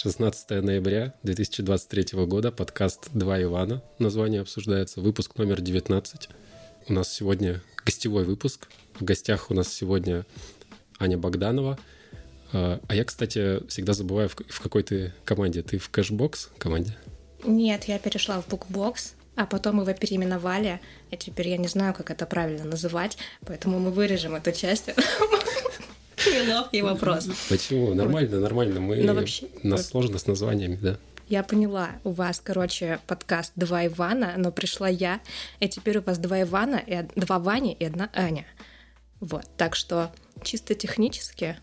16 ноября 2023 года, подкаст «Два Ивана». Название обсуждается, выпуск номер 19. У нас сегодня гостевой выпуск. В гостях у нас сегодня Аня Богданова. А я, кстати, всегда забываю, в какой ты команде. Ты в кэшбокс команде? Нет, я перешла в букбокс, а потом его переименовали, и теперь я не знаю, как это правильно называть, поэтому мы вырежем эту часть. Неловкий вопрос. Почему? Нормально, нормально. Мы... Но вообще... Нас сложно с названиями, да. Я поняла, у вас, короче, подкаст «Два Ивана», но пришла я, и теперь у вас два Ивана, и два Вани и одна Аня. Вот, так что чисто технически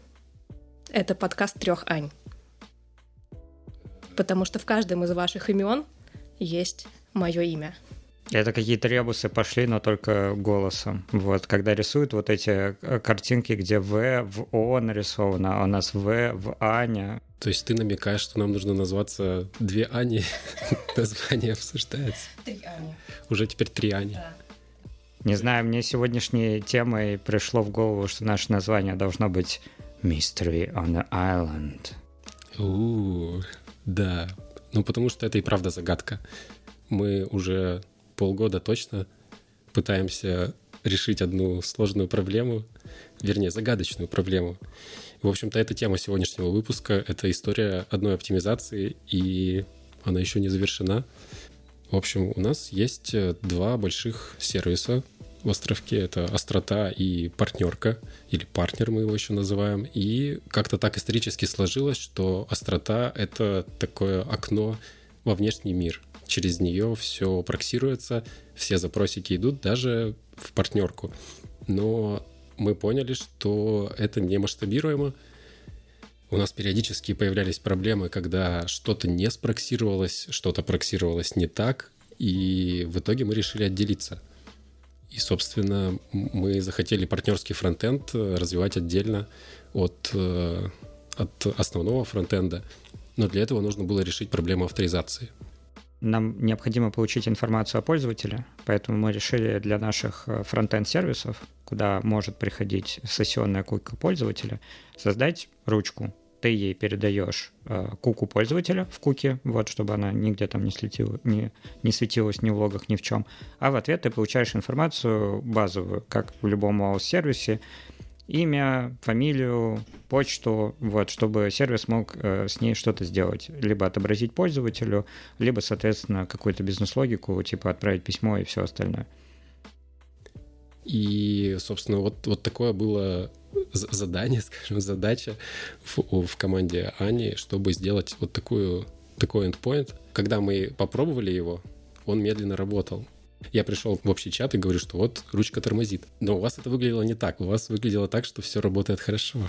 это подкаст трех Ань. Потому что в каждом из ваших имен есть мое имя. Это какие-то ребусы пошли, но только голосом. Вот, когда рисуют вот эти э, картинки, где В в О нарисовано, а у нас В в Аня. То есть ты намекаешь, что нам нужно назваться две Ани? Название обсуждается. Три Ани. Уже теперь три Ани. Не знаю, мне сегодняшней темой пришло в голову, что наше название должно быть Mystery on the Island. У, да. Ну, потому что это и правда загадка. Мы уже полгода точно пытаемся решить одну сложную проблему, вернее, загадочную проблему. В общем-то, это тема сегодняшнего выпуска. Это история одной оптимизации, и она еще не завершена. В общем, у нас есть два больших сервиса в островке. Это острота и партнерка, или партнер мы его еще называем. И как-то так исторически сложилось, что острота — это такое окно во внешний мир — через нее все проксируется, все запросики идут даже в партнерку. Но мы поняли, что это не масштабируемо. У нас периодически появлялись проблемы, когда что-то не спроксировалось, что-то проксировалось не так, и в итоге мы решили отделиться. И, собственно, мы захотели партнерский фронтенд развивать отдельно от, э, от основного фронтенда, но для этого нужно было решить проблему авторизации нам необходимо получить информацию о пользователе, поэтому мы решили для наших э, фронтенд-сервисов, куда может приходить сессионная кука пользователя, создать ручку. Ты ей передаешь э, куку пользователя в куке, вот, чтобы она нигде там не, слетила, не, не светилась ни в логах, ни в чем. А в ответ ты получаешь информацию базовую, как в любом OAuth-сервисе, имя, фамилию, почту, вот, чтобы сервис мог э, с ней что-то сделать. Либо отобразить пользователю, либо, соответственно, какую-то бизнес-логику, типа отправить письмо и все остальное. И, собственно, вот, вот такое было задание, скажем, задача в, в команде Ани, чтобы сделать вот такую, такой endpoint. Когда мы попробовали его, он медленно работал. Я пришел в общий чат и говорю, что вот ручка тормозит. Но у вас это выглядело не так. У вас выглядело так, что все работает хорошо.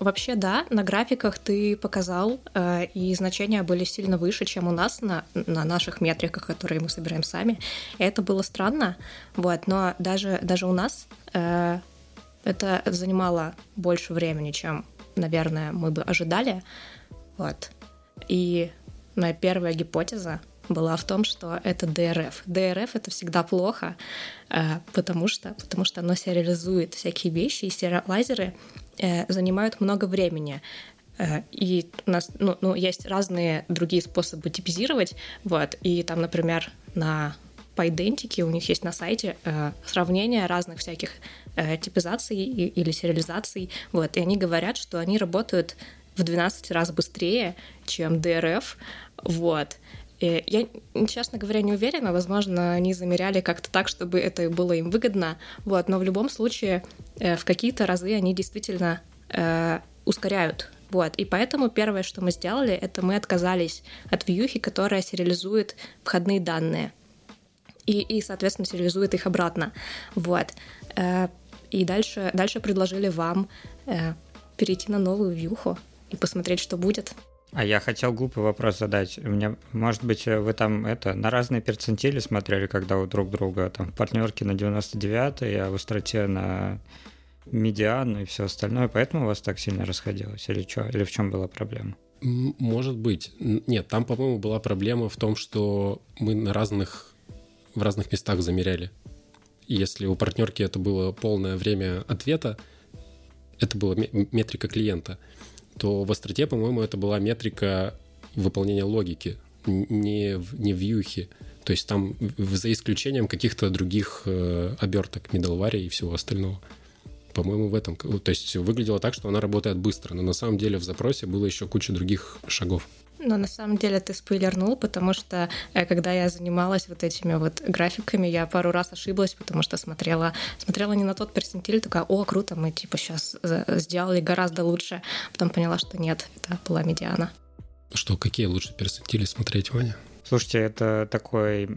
Вообще, да, на графиках ты показал, э, и значения были сильно выше, чем у нас на, на наших метриках, которые мы собираем сами. И это было странно, вот, но даже, даже у нас э, это занимало больше времени, чем, наверное, мы бы ожидали. Вот. И моя первая гипотеза была в том, что это ДРФ. ДРФ это всегда плохо, э, потому что, потому что оно сериализует всякие вещи, и сериалайзеры э, занимают много времени. Э, и у нас ну, ну, есть разные другие способы типизировать. Вот, и там, например, на по идентике у них есть на сайте э, сравнение разных всяких э, типизаций и, или сериализаций. Вот, и они говорят, что они работают в 12 раз быстрее, чем ДРФ. Вот. Я, честно говоря, не уверена. Возможно, они замеряли как-то так, чтобы это было им выгодно. Вот. Но в любом случае, э, в какие-то разы они действительно э, ускоряют. Вот. И поэтому первое, что мы сделали, это мы отказались от вьюхи, которая сериализует входные данные. И, и соответственно, сериализует их обратно. Вот. Э, и дальше, дальше предложили вам э, перейти на новую вьюху и посмотреть, что будет. А я хотел глупый вопрос задать. У меня, может быть, вы там это на разные перцентили смотрели, когда у друг друга там в партнерке на 99 а в остроте на медиан и все остальное, поэтому у вас так сильно расходилось? Или что? Или в чем была проблема? Может быть. Нет, там, по-моему, была проблема в том, что мы на разных, в разных местах замеряли. если у партнерки это было полное время ответа, это была метрика клиента – то в остроте, по-моему, это была метрика выполнения логики, не, не вьюхи. То есть там за исключением каких-то других э, оберток middleware и всего остального. По-моему, в этом. То есть выглядело так, что она работает быстро, но на самом деле в запросе было еще куча других шагов. Но на самом деле ты спойлернул, потому что э, когда я занималась вот этими вот графиками, я пару раз ошиблась, потому что смотрела, смотрела не на тот персентиль, такая, о, круто, мы типа сейчас сделали гораздо лучше. Потом поняла, что нет, это была медиана. Что, какие лучше персентили смотреть, Ваня? Слушайте, это такой,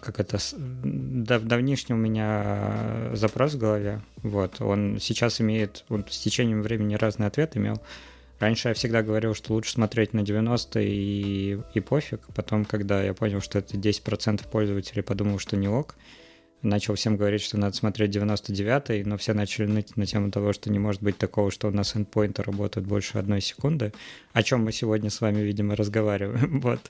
как это, дав давнишний у меня запрос в голове. Вот, он сейчас имеет, он с течением времени разный ответ имел. Раньше я всегда говорил, что лучше смотреть на 90 и, и пофиг. Потом, когда я понял, что это 10% пользователей, подумал, что не ок. Начал всем говорить, что надо смотреть 99 но все начали ныть на тему того, что не может быть такого, что у нас эндпоинты работают больше одной секунды, о чем мы сегодня с вами, видимо, разговариваем. вот.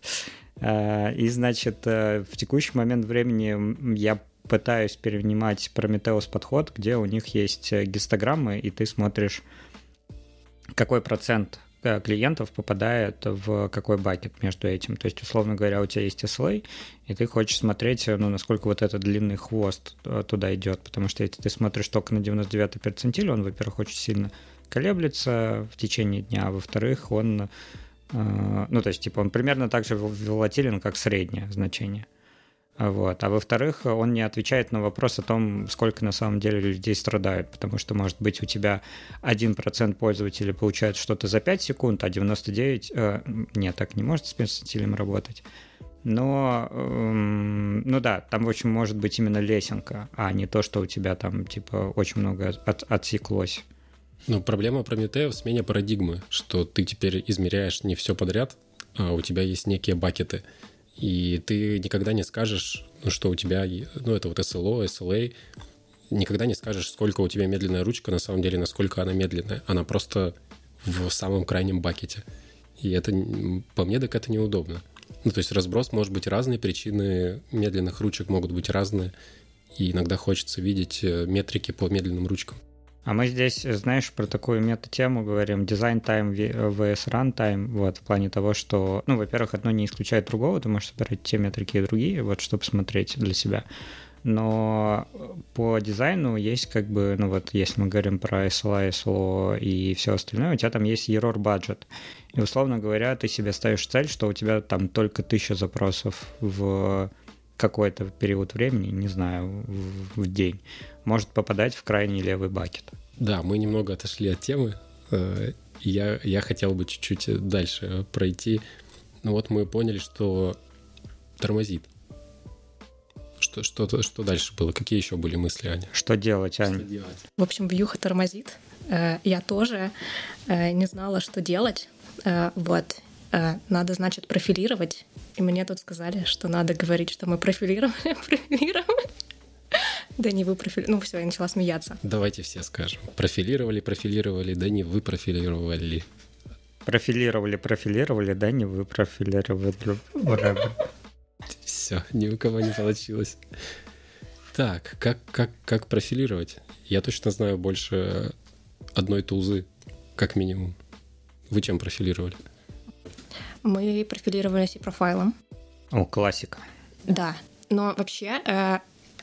А, и, значит, э, в текущий момент времени я пытаюсь перенимать Prometheus подход, где у них есть э, гистограммы, и ты смотришь какой процент э, клиентов попадает в какой бакет между этим. То есть, условно говоря, у тебя есть SLA, и ты хочешь смотреть, ну, насколько вот этот длинный хвост э, туда идет, потому что если ты смотришь только на 99-й перцентиль, он, во-первых, очень сильно колеблется в течение дня, а во-вторых, он, э, ну, то есть, типа, он примерно так же волатилен, как среднее значение. Вот. А во-вторых, он не отвечает на вопрос о том, сколько на самом деле людей страдают, потому что, может быть, у тебя 1% пользователей получает что-то за 5 секунд, а 99... Э, нет, так не может с персентилем работать. Но, эм, ну да, там, в общем, может быть именно лесенка, а не то, что у тебя там, типа, очень много от, отсеклось. Ну, проблема Прометея в смене парадигмы, что ты теперь измеряешь не все подряд, а у тебя есть некие бакеты — и ты никогда не скажешь, ну, что у тебя, ну, это вот SLO, SLA, никогда не скажешь, сколько у тебя медленная ручка, на самом деле, насколько она медленная. Она просто в самом крайнем бакете. И это, по мне, так это неудобно. Ну, то есть разброс может быть разный, причины медленных ручек могут быть разные. И иногда хочется видеть э, метрики по медленным ручкам. А мы здесь, знаешь, про такую мета-тему говорим, design time vs run time, вот, в плане того, что, ну, во-первых, одно не исключает другого, ты можешь собирать те метрики и другие, вот, чтобы смотреть для себя. Но по дизайну есть как бы, ну вот, если мы говорим про SLA, SLO и все остальное, у тебя там есть error budget. И, условно говоря, ты себе ставишь цель, что у тебя там только тысяча запросов в какой-то период времени, не знаю, в, в день, может попадать в крайний левый бакет. Да, мы немного отошли от темы. Э, я, я хотел бы чуть-чуть дальше пройти. Ну вот мы поняли, что тормозит. Что, что, что дальше было? Какие еще были мысли, Аня? Что делать, Аня? Что делать? В общем, вьюха тормозит. Э, я тоже э, не знала, что делать. Вот. Надо, значит, профилировать и мне тут сказали, что надо говорить, что мы профилировали, профилировали. Да не вы профилировали. Ну все, я начала смеяться. Давайте все скажем. Профилировали, профилировали, да не вы профилировали. Профилировали, профилировали, да не вы профилировали. Все, ни у кого не получилось. Так, как, как, как профилировать? Я точно знаю больше одной тулзы, как минимум. Вы чем профилировали? мы профилировали C-профайлом. О, классика. Да, но вообще э,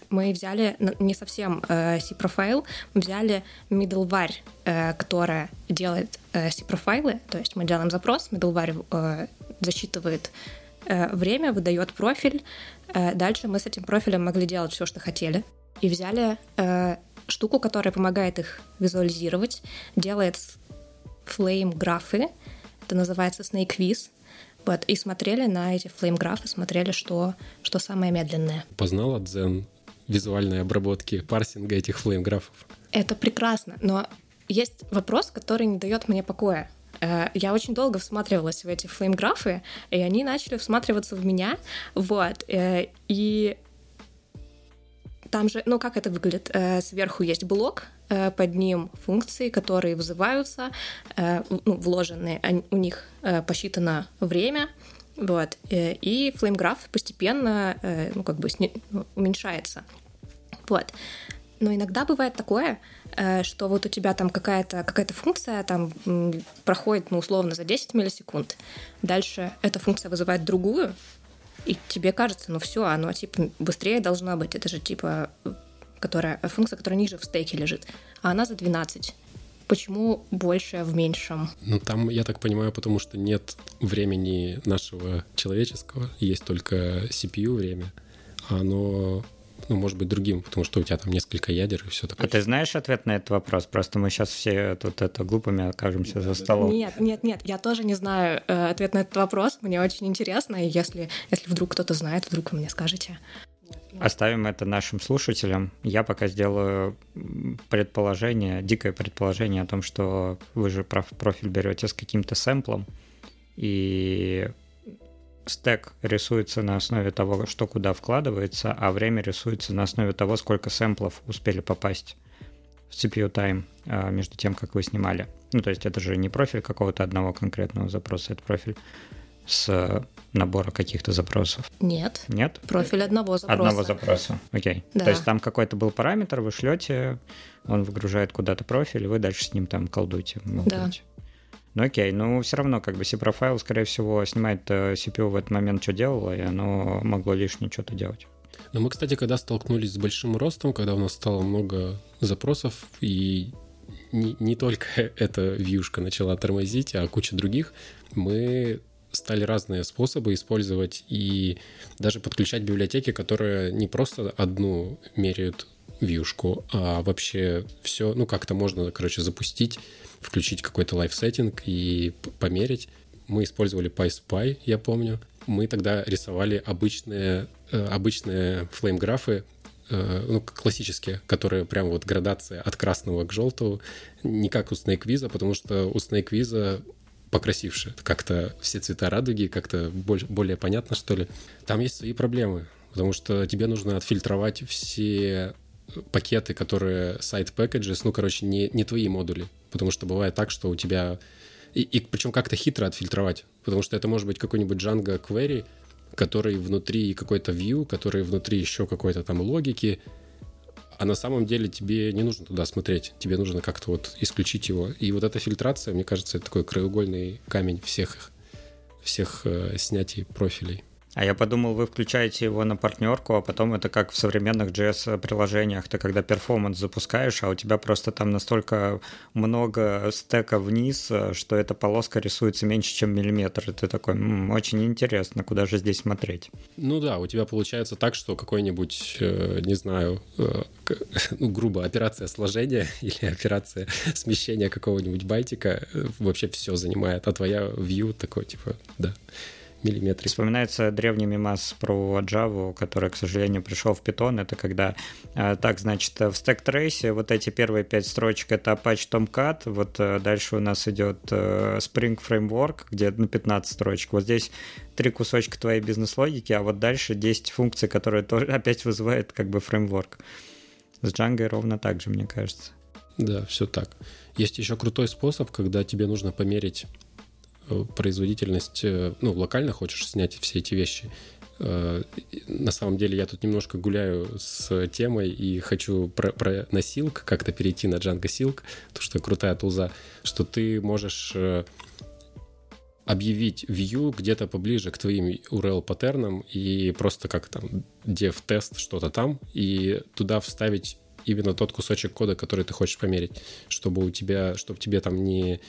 мы взяли не совсем э, C-профайл, мы взяли middleware, э, которая делает э, C-профайлы, то есть мы делаем запрос, middleware э, засчитывает э, время, выдает профиль, э, дальше мы с этим профилем могли делать все, что хотели, и взяли э, штуку, которая помогает их визуализировать, делает flame графы, это называется Snake Quiz, вот, и смотрели на эти флейм-графы, смотрели, что, что самое медленное. Познала Дзен визуальной обработки, парсинга этих флейм-графов? Это прекрасно, но есть вопрос, который не дает мне покоя. Э, я очень долго всматривалась в эти флейм-графы, и они начали всматриваться в меня, вот, э, и там же, ну как это выглядит? Э, сверху есть блок, под ним функции, которые вызываются, ну, вложенные, у них посчитано время, вот, и флеймграф постепенно, ну, как бы ну, уменьшается. Вот. Но иногда бывает такое, э, что вот у тебя там какая-то какая функция там проходит, ну, условно, за 10 миллисекунд. Дальше эта функция вызывает другую, и тебе кажется, ну все, оно типа быстрее должно быть. Это же типа которая, функция, которая ниже в стейке лежит, а она за 12. Почему больше в меньшем? Ну, там, я так понимаю, потому что нет времени нашего человеческого, есть только CPU время, а оно ну, может быть, другим, потому что у тебя там несколько ядер и все такое. А ты знаешь ответ на этот вопрос? Просто мы сейчас все тут это глупыми окажемся за столом. Нет, нет, нет, я тоже не знаю э, ответ на этот вопрос. Мне очень интересно, и если, если вдруг кто-то знает, вдруг вы мне скажете. Оставим это нашим слушателям. Я пока сделаю предположение, дикое предположение о том, что вы же профиль берете с каким-то сэмплом, и стек рисуется на основе того, что куда вкладывается, а время рисуется на основе того, сколько сэмплов успели попасть в CPU time а, между тем, как вы снимали. Ну, то есть это же не профиль какого-то одного конкретного запроса, это профиль с набора каких-то запросов? Нет. Нет? Профиль одного запроса. Одного запроса, окей. Да. То есть там какой-то был параметр, вы шлете, он выгружает куда-то профиль, и вы дальше с ним там колдуете. Да. Ну окей, но все равно как бы C-профайл, скорее всего, снимает э, CPU в этот момент, что делало, и оно могло лишнее что-то делать. Но мы, кстати, когда столкнулись с большим ростом, когда у нас стало много запросов, и не, не только эта вьюшка начала тормозить, а куча других, мы стали разные способы использовать и даже подключать библиотеки, которые не просто одну меряют вьюшку, а вообще все, ну как-то можно, короче, запустить, включить какой-то лайфсеттинг и померить. Мы использовали PySpy, я помню. Мы тогда рисовали обычные, э, обычные флейм-графы, э, ну, классические, которые прям вот градация от красного к желтому, не как у Snake потому что у Snake покрасивше. Как-то все цвета радуги, как-то более, понятно, что ли. Там есть свои проблемы, потому что тебе нужно отфильтровать все пакеты, которые сайт packages, ну, короче, не, не твои модули. Потому что бывает так, что у тебя... И, и причем как-то хитро отфильтровать. Потому что это может быть какой-нибудь Django query, который внутри какой-то view, который внутри еще какой-то там логики, а на самом деле тебе не нужно туда смотреть, тебе нужно как-то вот исключить его. И вот эта фильтрация, мне кажется, это такой краеугольный камень всех, всех э, снятий профилей. А я подумал, вы включаете его на партнерку, а потом это как в современных JS-приложениях. Ты когда перформанс запускаешь, а у тебя просто там настолько много стека вниз, что эта полоска рисуется меньше, чем миллиметр. И ты такой, М, очень интересно, куда же здесь смотреть? Ну да, у тебя получается так, что какой-нибудь, э, не знаю, э, ну, грубо, операция сложения или операция смещения какого-нибудь байтика э, вообще все занимает, а твоя view такой, типа, да миллиметре. Вспоминается древний мемас про Java, который, к сожалению, пришел в Python. Это когда, а, так, значит, в стек трейсе вот эти первые пять строчек — это Apache Tomcat, вот э, дальше у нас идет э, Spring Framework, где на 15 строчек. Вот здесь три кусочка твоей бизнес-логики, а вот дальше 10 функций, которые тоже опять вызывают как бы фреймворк. С Django ровно так же, мне кажется. Да, все так. Есть еще крутой способ, когда тебе нужно померить производительность, э, ну, локально хочешь снять все эти вещи. Э, на самом деле я тут немножко гуляю с темой и хочу про, про на Silk как-то перейти на Django Silk, то что крутая тулза, что ты можешь э, объявить view где-то поближе к твоим URL-паттернам и просто как там dev-тест что-то там, и туда вставить именно тот кусочек кода, который ты хочешь померить, чтобы у тебя, чтобы тебе там не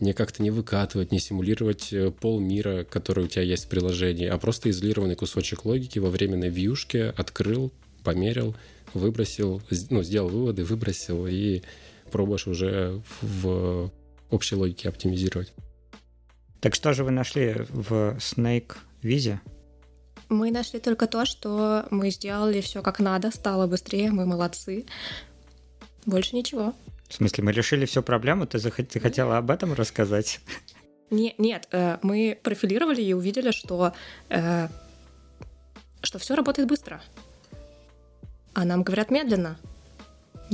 не как-то не выкатывать, не симулировать э, пол мира, который у тебя есть в приложении, а просто изолированный кусочек логики во временной вьюшке открыл, померил, выбросил, ну, сделал выводы, выбросил и пробуешь уже в общей логике оптимизировать. Так что же вы нашли в Snake Визе? Мы нашли только то, что мы сделали все как надо, стало быстрее, мы молодцы. Больше ничего. В смысле, мы решили всю проблему? Ты, захот... ты хотела об этом рассказать? Не, нет, э, мы профилировали и увидели, что, э, что все работает быстро. А нам говорят медленно.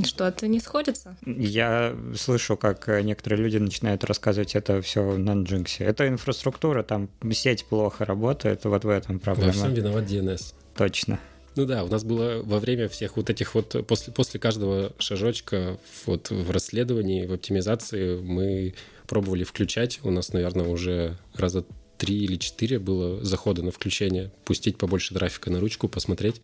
Что это не сходится. Я слышу, как некоторые люди начинают рассказывать это все на Nginx. Это инфраструктура, там сеть плохо работает, вот в этом проблема. Во всем виноват DNS. Точно. Ну да, у нас было во время всех вот этих вот, после, после каждого шажочка вот в расследовании, в оптимизации мы пробовали включать. У нас, наверное, уже раза три или четыре было захода на включение, пустить побольше трафика на ручку, посмотреть.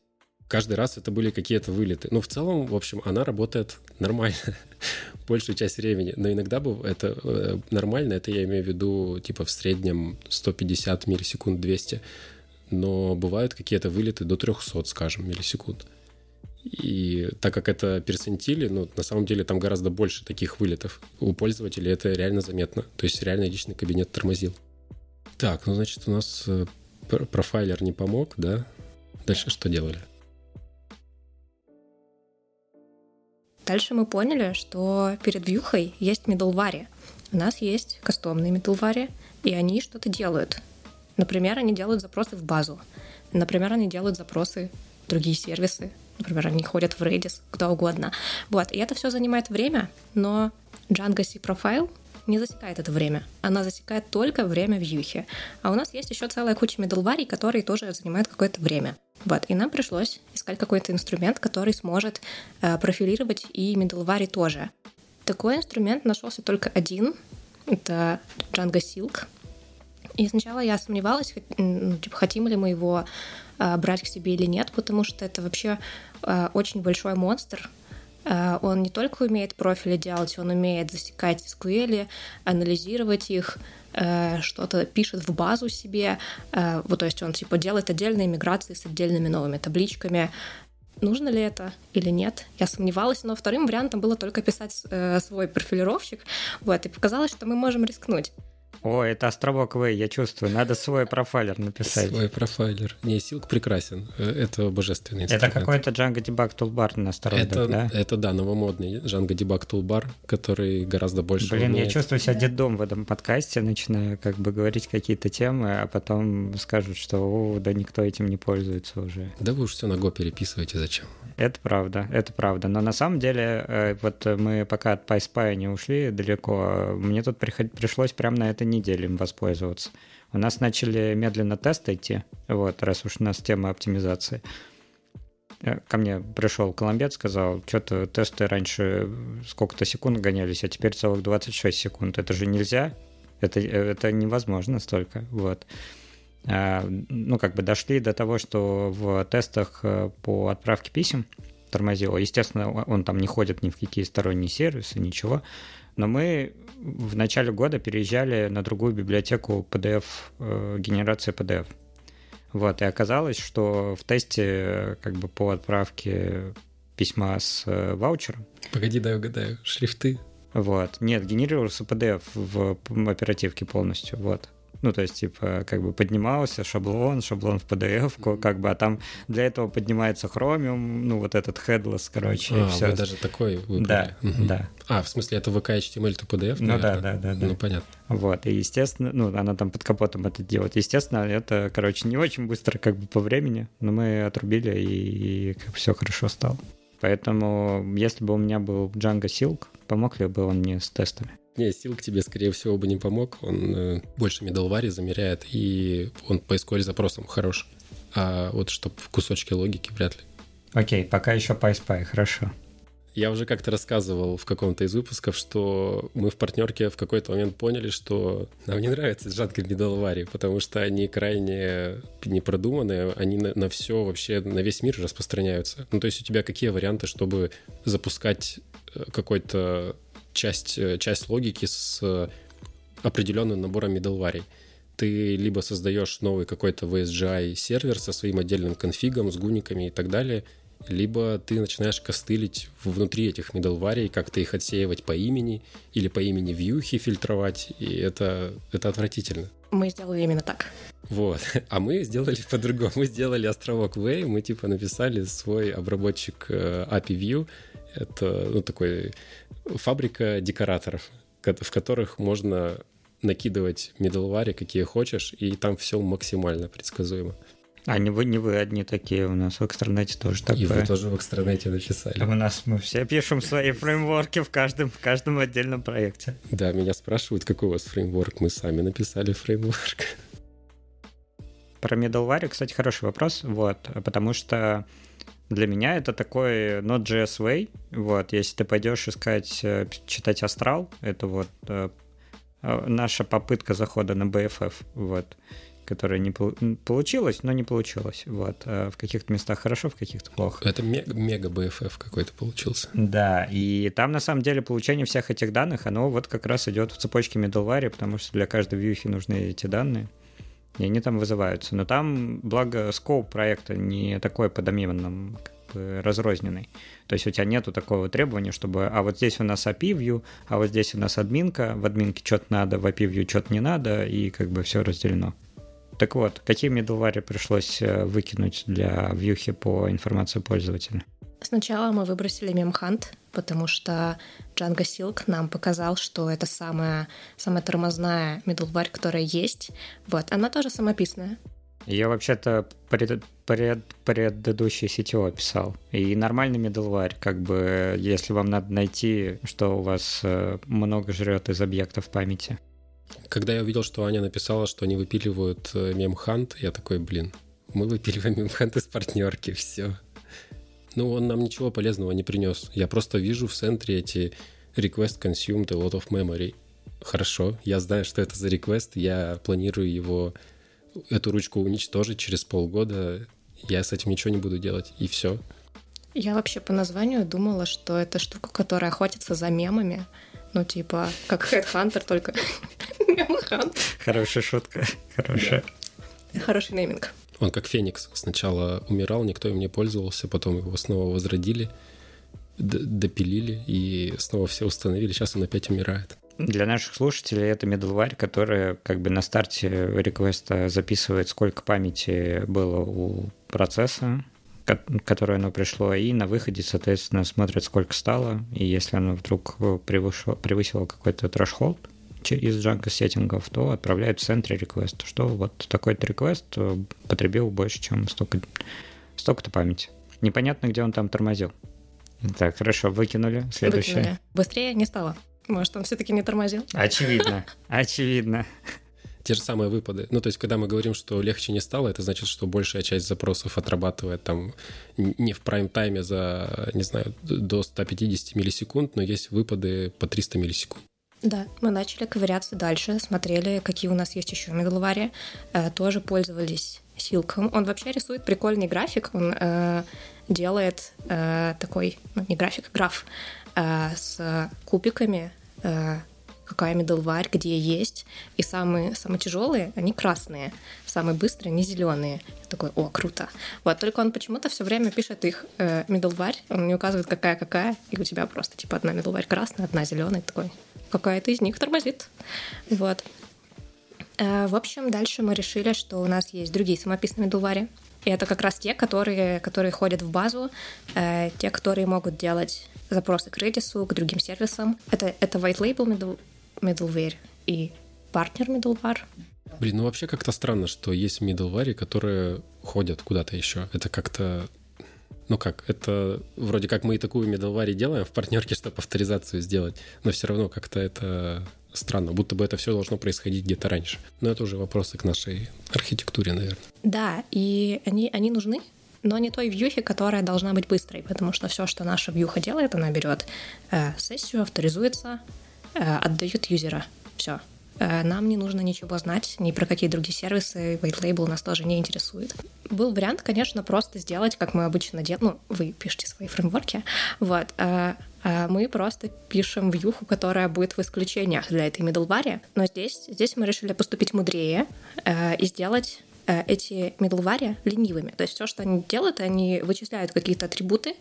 Каждый раз это были какие-то вылеты. Но в целом, в общем, она работает нормально большую часть времени. Но иногда это э, нормально, это я имею в виду типа в среднем 150 миллисекунд, 200 но бывают какие-то вылеты до 300, скажем, миллисекунд. И так как это персентили, ну, на самом деле там гораздо больше таких вылетов. У пользователей это реально заметно. То есть реально личный кабинет тормозил. Так, ну, значит, у нас э, профайлер не помог, да? Дальше что делали? Дальше мы поняли, что перед вьюхой есть middleware. У нас есть кастомные middleware, и они что-то делают. Например, они делают запросы в базу. Например, они делают запросы в другие сервисы. Например, они ходят в Redis, куда угодно. Вот. И это все занимает время, но Django C Profile не засекает это время. Она засекает только время в юхе. А у нас есть еще целая куча middleware, которые тоже занимают какое-то время. Вот. И нам пришлось искать какой-то инструмент, который сможет э, профилировать и middleware тоже. Такой инструмент нашелся только один. Это Django Silk. И сначала я сомневалась, ну, типа, хотим ли мы его э, брать к себе или нет, потому что это вообще э, очень большой монстр. Э, он не только умеет профили делать, он умеет засекать SQL, анализировать их, э, что-то пишет в базу себе. Э, вот, то есть он типа делает отдельные миграции с отдельными новыми табличками. Нужно ли это или нет? Я сомневалась, но вторым вариантом было только писать свой профилировщик. Вот, и показалось, что мы можем рискнуть. О, это островок В, я чувствую. Надо свой профайлер написать. Свой профайлер. Не, Silk прекрасен. Это божественный инструмент. Это какой-то Django Debug Toolbar на старом это, да? Это, да, новомодный Django Debug Toolbar, который гораздо больше Блин, умеет. я чувствую себя дедом в этом подкасте, начинаю как бы говорить какие-то темы, а потом скажут, что о, да никто этим не пользуется уже. Да вы уж все на Go переписываете, зачем? Это правда, это правда. Но на самом деле, э, вот мы пока от PySpy не ушли далеко, мне тут пришлось прямо на этой неделе им воспользоваться. У нас начали медленно тесты идти, вот, раз уж у нас тема оптимизации. Э, ко мне пришел коломбец, сказал, что-то тесты раньше сколько-то секунд гонялись, а теперь целых 26 секунд. Это же нельзя, это, это невозможно столько, вот. А, ну, как бы дошли до того, что в тестах э, по отправке писем тормозило. Естественно, он там не ходит ни в какие сторонние сервисы, ничего. Но мы в начале года переезжали на другую библиотеку PDF, э, генерация PDF. Вот, и оказалось, что в тесте э, как бы по отправке письма с ваучером... Погоди, дай угадаю. Шрифты? Вот. Нет, генерировался PDF в оперативке полностью. Вот. Ну, то есть, типа, как бы поднимался шаблон, шаблон в PDF, как бы, а там для этого поднимается Chromium, ну, вот этот headless, короче, а, и все. вы даже такой выбрали. Да, угу. да. А, в смысле, это VK HTML to PDF, Ну, да, да, да, да. Ну, понятно. Вот, и, естественно, ну, она там под капотом это делает. Естественно, это, короче, не очень быстро, как бы, по времени, но мы отрубили, и, и как бы все хорошо стало. Поэтому, если бы у меня был Django Silk, помог ли бы он мне с тестами? Не, Silk тебе, скорее всего, бы не помог. Он э, больше middleware замеряет, и он по SQL запросам хорош. А вот чтобы в кусочке логики вряд ли. Окей, пока еще PySpy, хорошо. Я уже как-то рассказывал в каком-то из выпусков, что мы в партнерке в какой-то момент поняли, что нам не нравится Django middleware, потому что они крайне непродуманные, они на, на все вообще, на весь мир распространяются. Ну, то есть у тебя какие варианты, чтобы запускать э, какой-то часть, э, часть логики с э, определенным набором middleware. Ты либо создаешь новый какой-то VSGI сервер со своим отдельным конфигом, с гуниками и так далее, либо ты начинаешь костылить внутри этих middleware, как-то их отсеивать по имени или по имени вьюхи фильтровать, и это, это отвратительно. Мы сделали именно так. Вот. А мы сделали по-другому. Мы сделали островок Way, мы типа написали свой обработчик э, API View. Это ну, такой фабрика декораторов, в которых можно накидывать middleware, какие хочешь, и там все максимально предсказуемо. А не вы, не вы одни такие, у нас в экстранете тоже такое. И вы тоже в экстранете написали. У нас мы все пишем свои фреймворки в каждом, в каждом отдельном проекте. Да, меня спрашивают, какой у вас фреймворк. Мы сами написали фреймворк. Про middleware, кстати, хороший вопрос, вот, потому что для меня это такой Node.js way, вот, если ты пойдешь искать, э, читать Астрал, это вот э, э, наша попытка захода на BFF, вот, которая не получилась, но не получилась. Вот. В каких-то местах хорошо, в каких-то плохо. Это мега, мега BFF какой-то получился. Да, и там на самом деле получение всех этих данных, оно вот как раз идет в цепочке middleware, потому что для каждой вьюхи нужны эти данные и они там вызываются. Но там, благо, скоп проекта не такой по как бы разрозненный. То есть у тебя нету такого требования, чтобы, а вот здесь у нас API view, а вот здесь у нас админка, в админке что-то надо, в API view что-то не надо, и как бы все разделено. Так вот, какие middleware пришлось э, выкинуть для вьюхи по информации пользователя? Сначала мы выбросили мемхант, потому что Django Silk нам показал, что это самая, самая тормозная middleware, которая есть. Вот, она тоже самописная. Я вообще-то пред, пред, предыдущий CTO писал. И нормальный middleware, как бы, если вам надо найти, что у вас э, много жрет из объектов памяти. Когда я увидел, что Аня написала, что они выпиливают э, мемхант, я такой, блин, мы выпиливаем мемхант из партнерки, все. Ну, он нам ничего полезного не принес. Я просто вижу в центре эти request consumed a lot of memory. Хорошо, я знаю, что это за request, я планирую его, эту ручку уничтожить через полгода, я с этим ничего не буду делать, и все. Я вообще по названию думала, что это штука, которая охотится за мемами. Ну, типа, как Headhunter, только мемхант. Хорошая шутка, хорошая. Хороший нейминг. Он как Феникс. Сначала умирал, никто им не пользовался, потом его снова возродили, допилили и снова все установили. Сейчас он опять умирает. Для наших слушателей это middleware, который как бы на старте реквеста записывает, сколько памяти было у процесса, которое оно пришло, и на выходе, соответственно, смотрит, сколько стало, и если оно вдруг превысило, превысило какой-то трэш-холд, из Django сеттингов, то отправляет в центре request, что вот такой-то request э, потребил больше, чем столько, столько-то памяти. Непонятно, где он там тормозил. Так, хорошо, выкинули. Следующее. Выкинули. Быстрее не стало. Может, он все-таки не тормозил? Очевидно, очевидно. Те же самые выпады. Ну, то есть, когда мы говорим, что легче не стало, это значит, что большая часть запросов отрабатывает там не в прайм-тайме за, не знаю, до 150 миллисекунд, но есть выпады по 300 миллисекунд. Да, мы начали ковыряться дальше, смотрели, какие у нас есть еще медловари, э, тоже пользовались Силком. Он вообще рисует прикольный график, он э, делает э, такой, ну не график, а граф э, с кубиками, э, какая медлварь, где есть. И самые, самые тяжелые, они красные, самые быстрые, они зеленые. Я такой, о, круто. Вот, только он почему-то все время пишет их э, он не указывает, какая какая, и у тебя просто типа одна медлварь красная, одна зеленая, такой, какая-то из них тормозит. Вот. Э, в общем, дальше мы решили, что у нас есть другие самописные дувари. И это как раз те, которые, которые ходят в базу, э, те, которые могут делать запросы к Redis, к другим сервисам. Это, это white label middle, middleware и партнер middleware. Блин, ну вообще как-то странно, что есть middleware, которые ходят куда-то еще. Это как-то ну как, это вроде как мы и такую медалвари делаем в партнерке, чтобы авторизацию сделать, но все равно как-то это странно, будто бы это все должно происходить где-то раньше. Но это уже вопросы к нашей архитектуре, наверное. Да, и они, они нужны, но не той вьюхе, которая должна быть быстрой, потому что все, что наша вьюха делает, она берет э, сессию, авторизуется, э, отдает юзера. Все. Э, нам не нужно ничего знать, ни про какие другие сервисы, white label нас тоже не интересует. Был вариант, конечно, просто сделать, как мы обычно делаем, ну, вы пишете свои фреймворки, вот, э, мы просто пишем вьюху, которая будет в исключениях для этой middleware, но здесь, здесь мы решили поступить мудрее и сделать эти middleware ленивыми. То есть все, что они делают, они вычисляют какие-то атрибуты,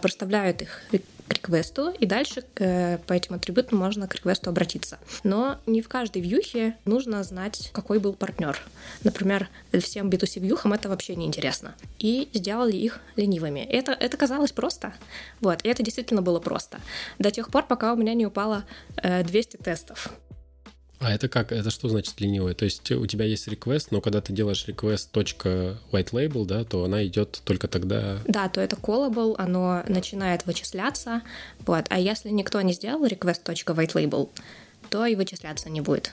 проставляют их к реквесту, и дальше э, по этим атрибутам можно к реквесту обратиться. Но не в каждой вьюхе нужно знать, какой был партнер. Например, всем B2C вьюхам это вообще не интересно. И сделали их ленивыми. Это, это казалось просто. Вот, и это действительно было просто. До тех пор, пока у меня не упало э, 200 тестов. А это как? Это что значит ленивый? То есть у тебя есть request, но когда ты делаешь request .white label, да, то она идет только тогда... Да, то это callable, оно начинает вычисляться, вот. А если никто не сделал request .white label, то и вычисляться не будет.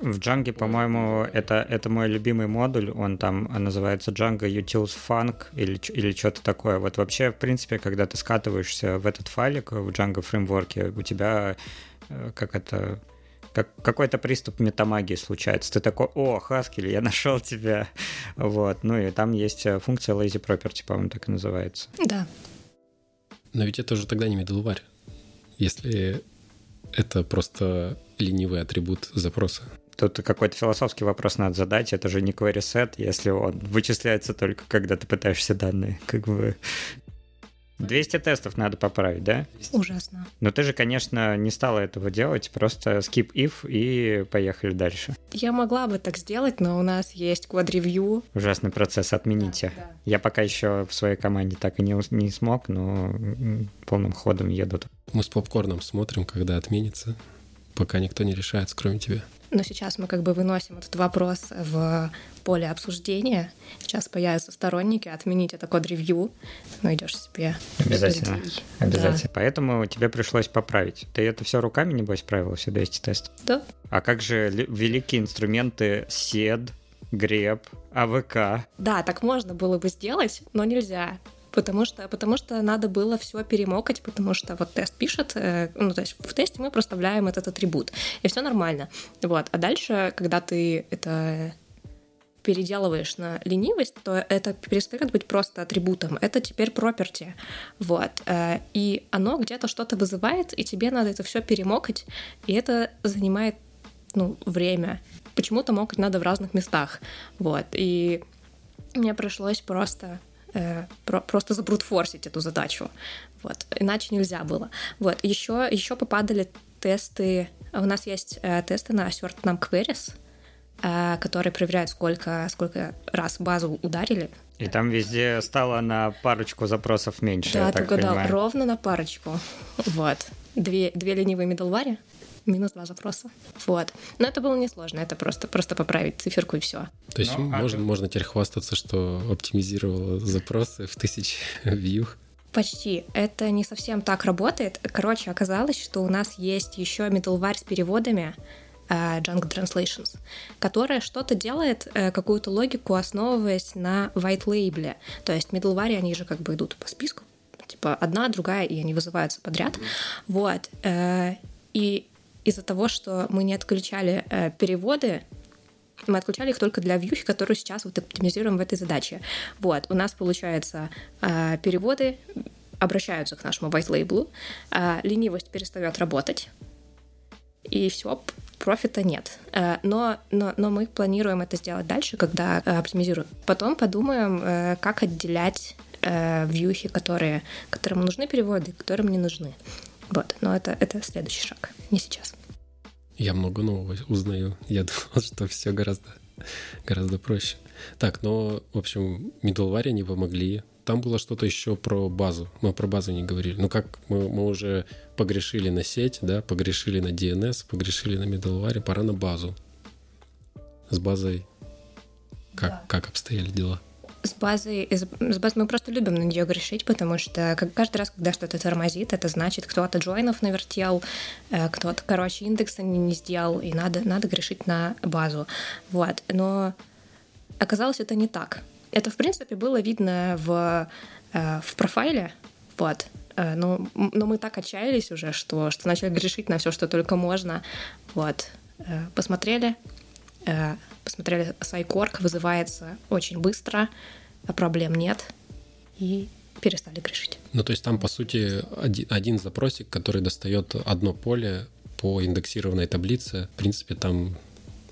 В Django, по-моему, это, это мой любимый модуль, он там называется Django Utils Funk или, или что-то такое. Вот вообще, в принципе, когда ты скатываешься в этот файлик в Django фреймворке, у тебя э, как это как какой-то приступ метамагии случается. Ты такой, о, Haskell, я нашел тебя. Вот. Ну и там есть э, функция lazy property, по-моему, так и называется. Да. Но ведь это уже тогда не middleware, если это просто ленивый атрибут запроса. Тут какой-то философский вопрос надо задать. Это же не query set, если он вычисляется только когда ты пытаешься данные. Как бы 200 тестов надо поправить, да? Ужасно. Но ты же, конечно, не стала этого делать, просто skip if и поехали дальше. Я могла бы так сделать, но у нас есть квадревью. Ужасный процесс, отмените. Да, да. Я пока еще в своей команде так и не, не смог, но полным ходом едут. Мы с попкорном смотрим, когда отменится, пока никто не решается, кроме тебя. Но сейчас мы как бы выносим этот вопрос в поле обсуждения. Сейчас появятся сторонники, отменить это код-ревью, ну идешь себе. Обязательно. Обязательно. Да. Поэтому тебе пришлось поправить. Ты это все руками, небось, правил все 200 тестов? Да. А как же великие инструменты SED, греб, АВК? Да, так можно было бы сделать, но нельзя потому что, потому что надо было все перемокать, потому что вот тест пишет, э, ну, то есть в тесте мы проставляем этот атрибут, и все нормально. Вот. А дальше, когда ты это переделываешь на ленивость, то это перестает быть просто атрибутом, это теперь property. Вот. Э, и оно где-то что-то вызывает, и тебе надо это все перемокать, и это занимает ну, время. Почему-то мокать надо в разных местах. Вот. И мне пришлось просто про, просто забрутфорсить эту задачу. Вот. Иначе нельзя было. Вот. Еще, еще попадали тесты. У нас есть э, тесты на assert нам queries, э, которые проверяют, сколько, сколько раз базу ударили. И там везде стало на парочку запросов меньше, да, так угадал, понимаю. ровно на парочку. Вот. Две, две ленивые middleware, минус два запроса. Вот. Но это было несложно, это просто, просто поправить циферку и все. То есть ну, а можно, а... можно теперь хвастаться, что оптимизировала запросы в тысяч вьюх? Почти. Это не совсем так работает. Короче, оказалось, что у нас есть еще middleware с переводами, uh, Django Translations, которая что-то делает, uh, какую-то логику, основываясь на white label. То есть middleware, они же как бы идут по списку, типа одна, другая, и они вызываются подряд. Mm-hmm. Вот. Uh, и из-за того, что мы не отключали э, переводы, мы отключали их только для вьюхи, которую сейчас вот оптимизируем в этой задаче. Вот, у нас получается э, переводы обращаются к нашему white label, э, ленивость перестает работать, и все, профита нет. Э, но, но, но мы планируем это сделать дальше, когда э, оптимизируем. Потом подумаем, э, как отделять вьюхи, которые, которым нужны переводы, которым не нужны. Вот, но это, это следующий шаг, не сейчас. Я много нового узнаю. Я думал, что все гораздо, гораздо проще. Так, но, в общем, middleware не помогли. Там было что-то еще про базу. Мы про базу не говорили. Ну как мы, мы уже погрешили на сеть, да, погрешили на DNS, погрешили на middleware, пора на базу. С базой как, да. как обстояли дела? С базой, с базой мы просто любим на нее грешить, потому что каждый раз, когда что-то тормозит, это значит, кто-то джойнов навертел, э, кто-то, короче, индекса не, не сделал, и надо, надо грешить на базу. Вот. Но оказалось, это не так. Это, в принципе, было видно в, э, в профайле, вот. Э, но, но мы так отчаялись уже, что, что начали грешить на все, что только можно. Вот. Посмотрели, посмотрели, Сайкорг вызывается очень быстро, а проблем нет, и перестали грешить. Ну, то есть там, по сути, один, один запросик, который достает одно поле по индексированной таблице. В принципе, там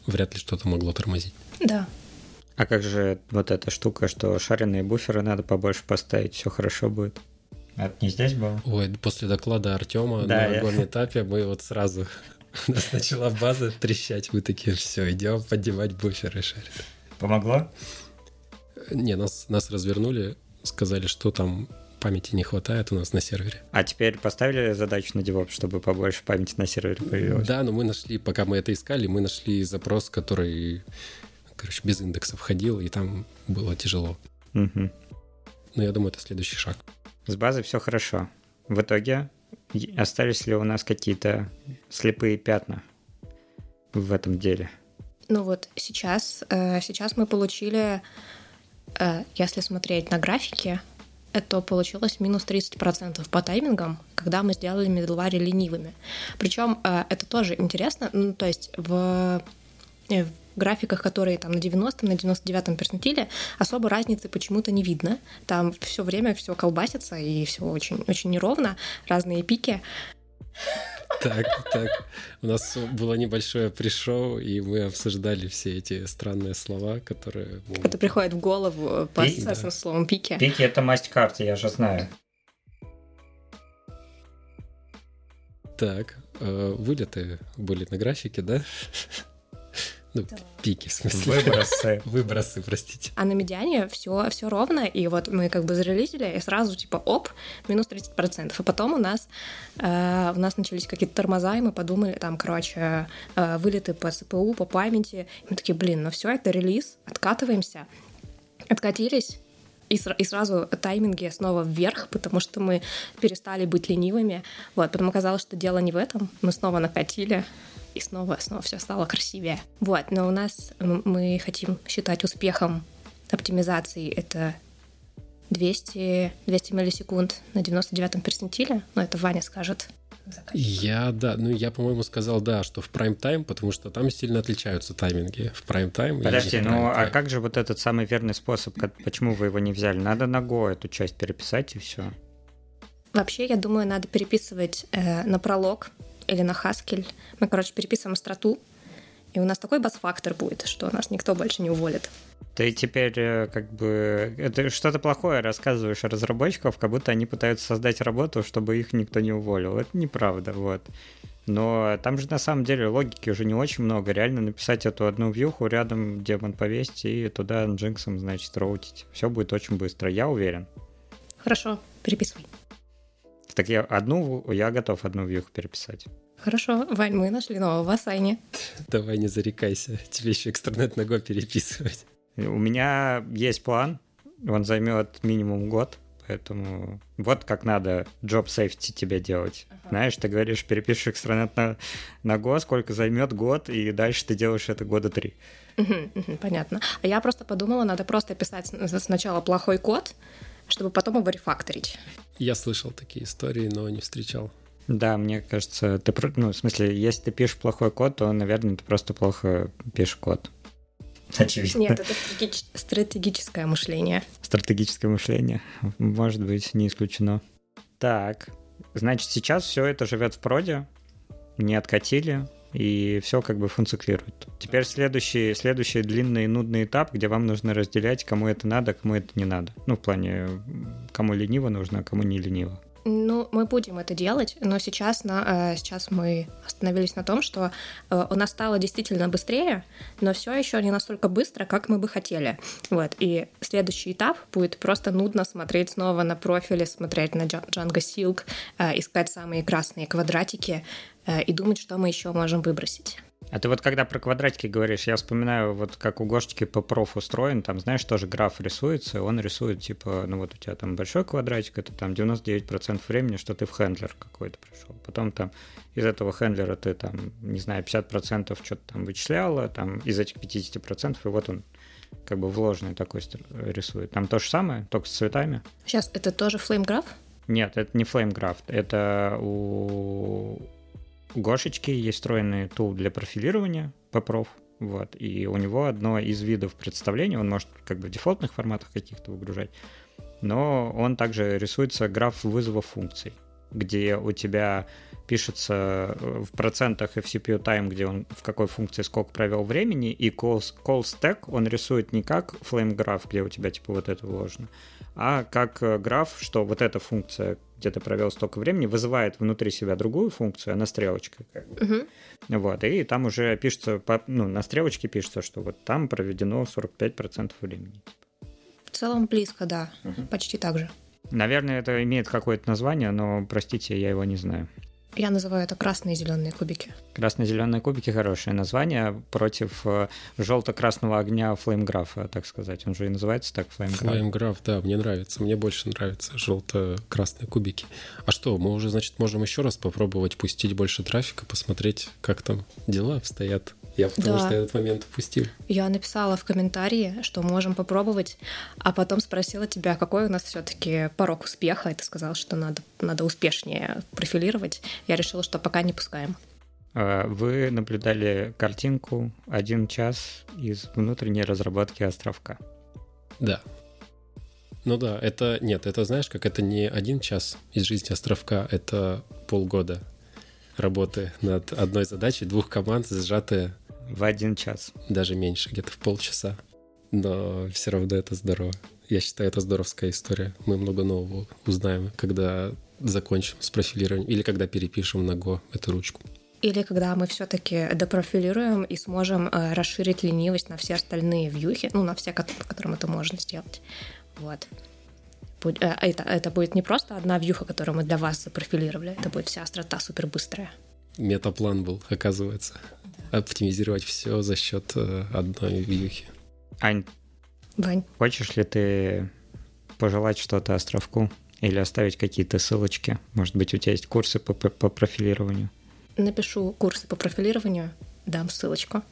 вряд ли что-то могло тормозить. Да. А как же вот эта штука, что шаренные буферы надо побольше поставить, все хорошо будет? Это не здесь было? Ой, после доклада Артема да, на я... этапе мы вот сразу У нас начала база трещать, мы такие, все, идем поднимать буферы шарит. Помогло? Не, нас, нас развернули, сказали, что там памяти не хватает у нас на сервере. А теперь поставили задачу на DevOps, чтобы побольше памяти на сервере появилось? Да, но мы нашли, пока мы это искали, мы нашли запрос, который, короче, без индекса входил, и там было тяжело. Угу. Но я думаю, это следующий шаг. С базой все хорошо. В итоге остались ли у нас какие-то слепые пятна в этом деле? Ну вот сейчас, э, сейчас мы получили, э, если смотреть на графике, это получилось минус 30% по таймингам, когда мы сделали middleware ленивыми. Причем э, это тоже интересно, ну, то есть в, в графиках, которые там на 90 на 99 перцентиле, особо разницы почему-то не видно. Там все время все колбасится, и все очень, очень неровно, разные пики. Так, так. У нас было небольшое пришоу, и мы обсуждали все эти странные слова, которые... Это приходит в голову по Пи... да. словом пики. Пики — это масть карты, я же знаю. Так, э, вылеты были на графике, да? Ну, да. пики, в смысле. Выбросы. Выбросы, простите. А на медиане все, все ровно, и вот мы как бы зарелизили, и сразу типа оп, минус 30%. И потом у нас, э, у нас начались какие-то тормоза, и мы подумали, там, короче, э, вылеты по ЦПУ, по памяти. И мы такие, блин, ну все, это релиз, откатываемся. Откатились, и, и сразу тайминги снова вверх, потому что мы перестали быть ленивыми. Вот, потом оказалось, что дело не в этом. Мы снова накатили, и снова, снова все стало красивее. Вот, но у нас мы хотим считать успехом оптимизации это 200, 200 миллисекунд на 99-м перцентиле, но это Ваня скажет. Я, да, ну я, по-моему, сказал, да, что в прайм-тайм, потому что там сильно отличаются тайминги в прайм-тайм. Подожди, ну а как же вот этот самый верный способ, почему вы его не взяли? Надо на Go эту часть переписать и все. Вообще, я думаю, надо переписывать э, на пролог или на Haskell. Мы, короче, переписываем страту, и у нас такой бас-фактор будет, что нас никто больше не уволит. Ты теперь э, как бы это что-то плохое рассказываешь о разработчиков, как будто они пытаются создать работу, чтобы их никто не уволил. Это неправда, вот. Но там же на самом деле логики уже не очень много. Реально написать эту одну вьюху рядом демон повесить и туда джинксом, значит, роутить. Все будет очень быстро, я уверен. Хорошо, переписывай. Так я одну, я готов одну вьюху переписать. Хорошо, Вань, мы нашли нового Сайни. Давай не зарекайся, тебе еще экстранет на Go переписывать. У меня есть план, он займет минимум год, поэтому вот как надо job safety тебе делать. Ага. Знаешь, ты говоришь, перепишешь экстранет на, на Go, сколько займет год, и дальше ты делаешь это года три. понятно. А я просто подумала, надо просто писать сначала плохой код, чтобы потом его рефакторить. Я слышал такие истории, но не встречал. Да, мне кажется, ты, ну, в смысле, если ты пишешь плохой код, то, наверное, ты просто плохо пишешь код. Очевидно. Нет, это стратеги- стратегическое мышление. Стратегическое мышление. Может быть, не исключено. Так, значит, сейчас все это живет в проде, не откатили, и все как бы функционирует. Теперь следующий, следующий длинный и нудный этап, где вам нужно разделять, кому это надо, кому это не надо. Ну, в плане, кому лениво нужно, а кому не лениво. Ну, мы будем это делать, но сейчас, на, э, сейчас мы остановились на том, что э, у нас стало действительно быстрее, но все еще не настолько быстро, как мы бы хотели. Вот. И следующий этап будет просто нудно смотреть снова на профили, смотреть на Django Silk, э, искать самые красные квадратики и думать, что мы еще можем выбросить. А ты вот когда про квадратики говоришь, я вспоминаю, вот как у Гошечки по проф устроен, там, знаешь, тоже граф рисуется, он рисует, типа, ну вот у тебя там большой квадратик, это там 99% времени, что ты в хендлер какой-то пришел. Потом там из этого хендлера ты там, не знаю, 50% что-то там вычисляла, там из этих 50%, и вот он как бы вложенный такой рисует. Там то же самое, только с цветами. Сейчас, это тоже Graph? Нет, это не Graph, это у Гошечки есть встроенный тул для профилирования по вот, и у него одно из видов представления, он может как бы в дефолтных форматах каких-то выгружать, но он также рисуется граф вызова функций, где у тебя пишется э, в процентах FCPU time, где он в какой функции сколько провел времени, и call, call stack он рисует не как flame graph, где у тебя типа вот это вложено, а как э, граф, что вот эта функция, где ты провел столько времени, вызывает внутри себя другую функцию, она стрелочка. Как бы. uh Вот, и там уже пишется, ну, на стрелочке пишется, что вот там проведено 45% времени. В целом близко, да, uh почти так же. Наверное, это имеет какое-то название, но, простите, я его не знаю. Я называю это красные и зеленые кубики. Красные-зеленые кубики хорошее название против э, желто-красного огня флеймграфа, так сказать. Он же и называется так флеймграф. Флеймграф, да, мне нравится. Мне больше нравятся желто-красные кубики. А что, мы уже, значит, можем еще раз попробовать пустить больше трафика, посмотреть, как там дела обстоят Я потому Да. что этот момент упустил. Я написала в комментарии, что можем попробовать, а потом спросила тебя, какой у нас все-таки порог успеха, и ты сказал, что надо, надо успешнее профилировать. Я решила, что пока не пускаем. Э, Вы наблюдали картинку «Один час из внутренней разработки островка». Да. Ну да, это... Нет, это знаешь, как это не один час из жизни островка, это полгода работы над одной задачей, двух команд, сжатые В один час. даже меньше, где-то в полчаса. Но все равно это здорово. Я считаю, это здоровская история. Мы много нового узнаем, когда закончим с профилированием или когда перепишем на Go эту ручку. Или когда мы все-таки допрофилируем и сможем э, расширить ленивость на все остальные вьюхи, ну, на все, ко- по которым это можно сделать. Вот. Будь- э, Это, это будет не просто одна вьюха, которую мы для вас запрофилировали, это будет вся острота супер быстрая. Метаплан был, оказывается. Оптимизировать все за счет э, одной вьюхи. Ань, Вань, хочешь ли ты пожелать что-то островку или оставить какие-то ссылочки? Может быть, у тебя есть курсы по, по- профилированию? напишу курсы по профилированию, дам ссылочку.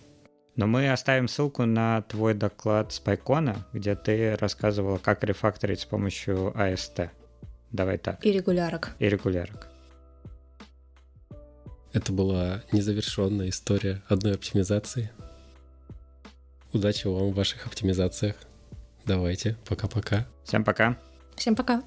Но мы оставим ссылку на твой доклад с Пайкона, где ты рассказывала, как рефакторить с помощью AST. Давай так. И регулярок. И регулярок. Это была незавершенная история одной оптимизации. Удачи вам в ваших оптимизациях. Давайте, пока-пока. Всем пока. Всем пока.